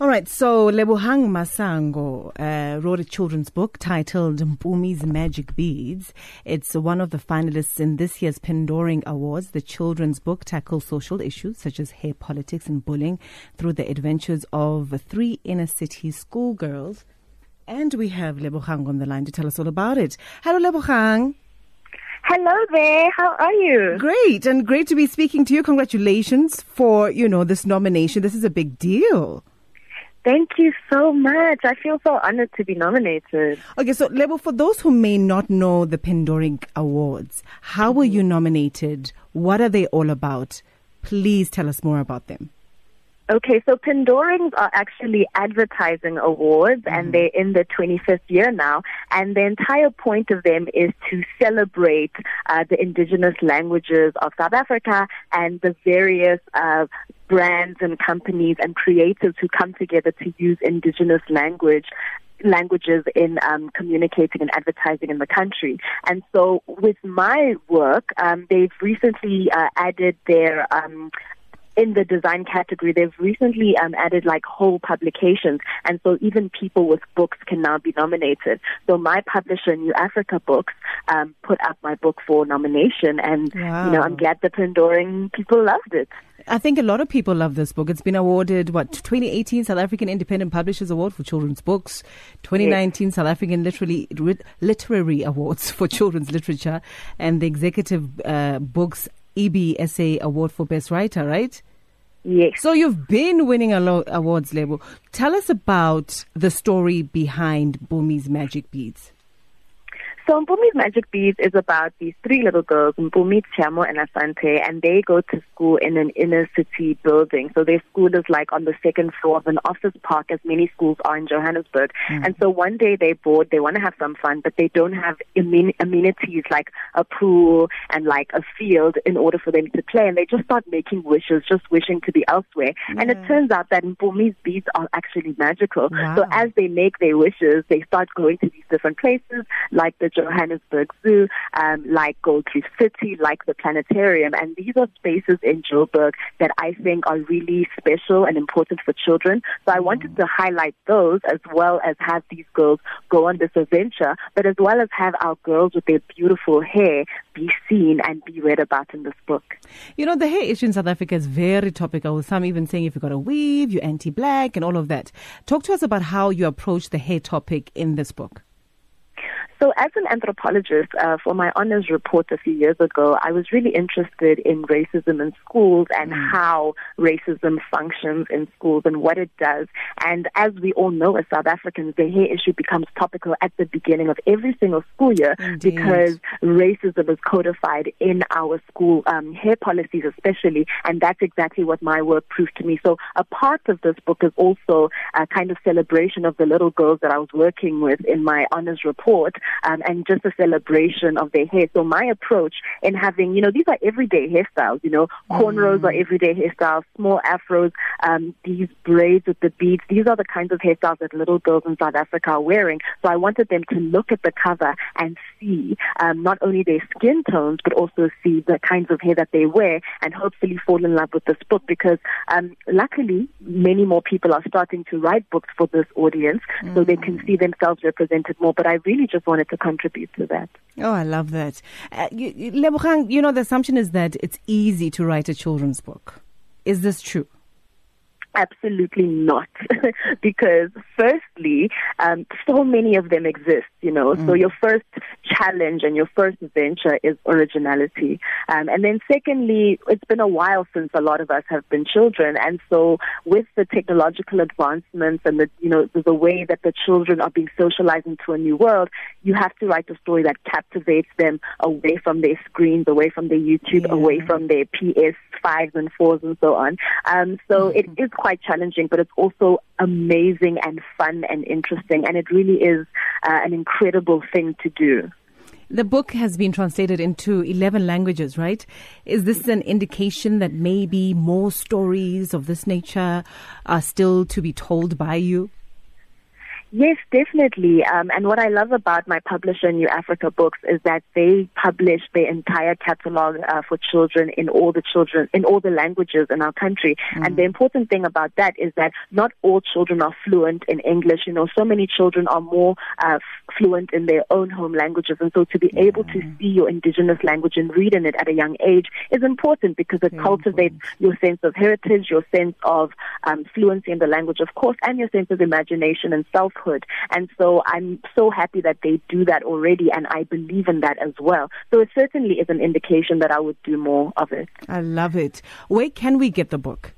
All right, so Lebohang Masango uh, wrote a children's book titled Mpumi's Magic Beads. It's one of the finalists in this year's Pendoring Awards. The children's book tackles social issues such as hair politics and bullying through the adventures of three inner city schoolgirls. And we have Lebohang on the line to tell us all about it. Hello, Lebohang. Hello there. How are you? Great, and great to be speaking to you. Congratulations for, you know, this nomination. This is a big deal. Thank you so much. I feel so honored to be nominated. Okay, so Lebo, for those who may not know the Pendoring Awards, how were you nominated? What are they all about? Please tell us more about them. Okay, so Pendorings are actually advertising awards mm-hmm. and they're in the 25th year now. And the entire point of them is to celebrate uh, the indigenous languages of South Africa and the various uh, brands and companies and creators who come together to use indigenous language languages in um, communicating and advertising in the country. And so with my work, um, they've recently uh, added their um, in the design category, they've recently um, added like whole publications, and so even people with books can now be nominated. So my publisher, New Africa Books, um, put up my book for nomination, and wow. you know I'm glad the Pendoring people loved it. I think a lot of people love this book. It's been awarded what 2018 South African Independent Publishers Award for Children's Books, 2019 yes. South African Literary Literary Awards for Children's Literature, and the Exclusive uh, Books EBSA Award for Best Writer. Right? Yes. So you've been winning a lot awards, Lebo. Tell us about the story behind Mpumi's Magic Beads. So Mpumi's Magic Beads is about these three little girls, Mpumi, Tiamo, and Asante, and they go to school in an inner city building. So their school is like on the second floor of an office park, as many schools are in Johannesburg. Mm. And so one day they're bored, they want to have some fun, but they don't have amenities like a pool and like a field in order for them to play. And they just start making wishes, just wishing to be elsewhere. And it turns out that Mpumi's beads are actually magical. Wow. So as they make their wishes, they start going to these different places, like the Johannesburg Zoo, um, like Gold Reef City, like the planetarium. And these are spaces in Joburg that I think are really special and important for children. So I wanted to highlight those as well as have these girls go on this adventure, but as well as have our girls with their beautiful hair be seen and be read about in this book. You know, the hair issue in South Africa is very topical. With some even saying if you've got a weave, you're anti-black and all of that. Talk to us about how you approach the hair topic in this book. So, as an anthropologist, uh, for my honors report a few years ago, I was really interested in racism in schools and mm. how racism functions in schools and what it does. And as we all know as South Africans, the hair issue becomes topical at the beginning of every single school year Indeed. because racism is codified in our school um, hair policies, especially. And that's exactly what my work proved to me. So, a part of this book is also a kind of celebration of the little girls that I was working with in my honors report um, and just a celebration of their hair. So my approach in having, you know, these are everyday hairstyles, you know, cornrows mm. are everyday hairstyles, small afros, um, these braids with the beads. These are the kinds of hairstyles that little girls in South Africa are wearing. So I wanted them to look at the cover and see um, not only their skin tones, but also see the kinds of hair that they wear and hopefully fall in love with this book because um, luckily many more people are starting to write books for this audience mm. so they can mm. see themselves represented more. But I really just wanted wanted to contribute to that. Oh, I love that. Uh, you, you know, the assumption is that it's easy to write a children's book. Is this true? Absolutely not. because firstly, um, so many of them exist, you know. Mm. So your first challenge and your first venture is originality. Um, and then secondly, it's been a while since a lot of us have been children. And so with the technological advancements and the, you know, the, the way that the children are being socialized into a new world, you have to write a story that captivates them away from their screens, away from their YouTube, yeah. away from their PS5s and 4s and so on. Um, so mm-hmm. it is quite challenging, but it's also amazing and fun and interesting. And it really is uh, an incredible thing to do. The book has been translated into 11 languages, right? Is this an indication that maybe more stories of this nature are still to be told by you? Yes, definitely. Um, and what I love about my publisher, New Africa Books, is that they publish their entire catalog uh, for children in all the children in all the languages in our country. Mm. And the important thing about that is that not all children are fluent in English. You know, so many children are more uh, fluent in their own home languages, and so to be able to see your indigenous language and read in it at a young age is important because it Very cultivates important. your sense of heritage, your sense of um, fluency in the language, of course, and your sense of imagination and self selfhood. And so I'm so happy that they do that already, and I believe in that as well. So it certainly is an indication that I would do more of it. I love it. Where can we get the book?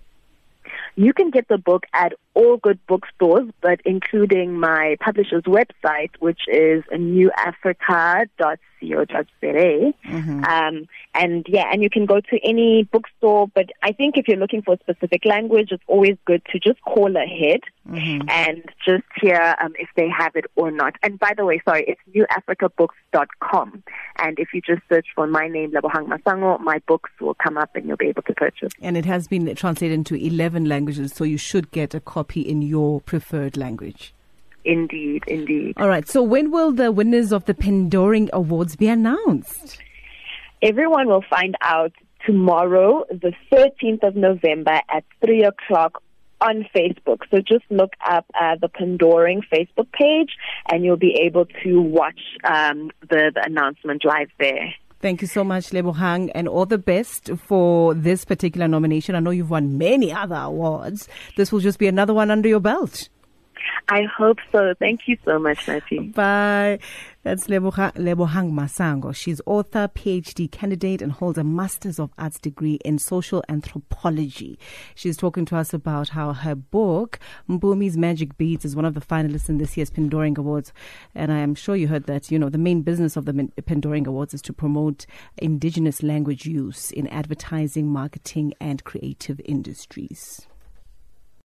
You can get the book at all good bookstores, but including my publisher's website, which is newafrica.co.za. Mm-hmm. Um, and yeah, and you can go to any bookstore, but I think if you're looking for a specific language, it's always good to just call ahead mm-hmm. and just hear um, if they have it or not. And by the way, sorry, it's newafricabooks.com. And if you just search for my name, Lebohang Masango, my books will come up and you'll be able to purchase. And it has been translated into 11 languages, so you should get a copy in your preferred language. Indeed, indeed. All right. So when will the winners of the Pendoring Awards be announced? Everyone will find out tomorrow, the 13th of November at 3 o'clock on Facebook. So just look up uh, the Pendoring Facebook page and you'll be able to watch um, the, the announcement live there. Thank you so much, Lebohang, and all the best for this particular nomination. I know you've won many other awards. This will just be another one under your belt. I hope so. Thank you so much, Matthew. Bye. That's Lebohang, Masango. She's author, PhD candidate, and holds a Master's of Arts degree in social anthropology. She's talking to us about how her book, Mpumi's Magic Beads, is one of the finalists in this year's Pendoring Awards. And I am sure you heard that, you know, the main business of the Pendoring Awards is to promote indigenous language use in advertising, marketing, and creative industries.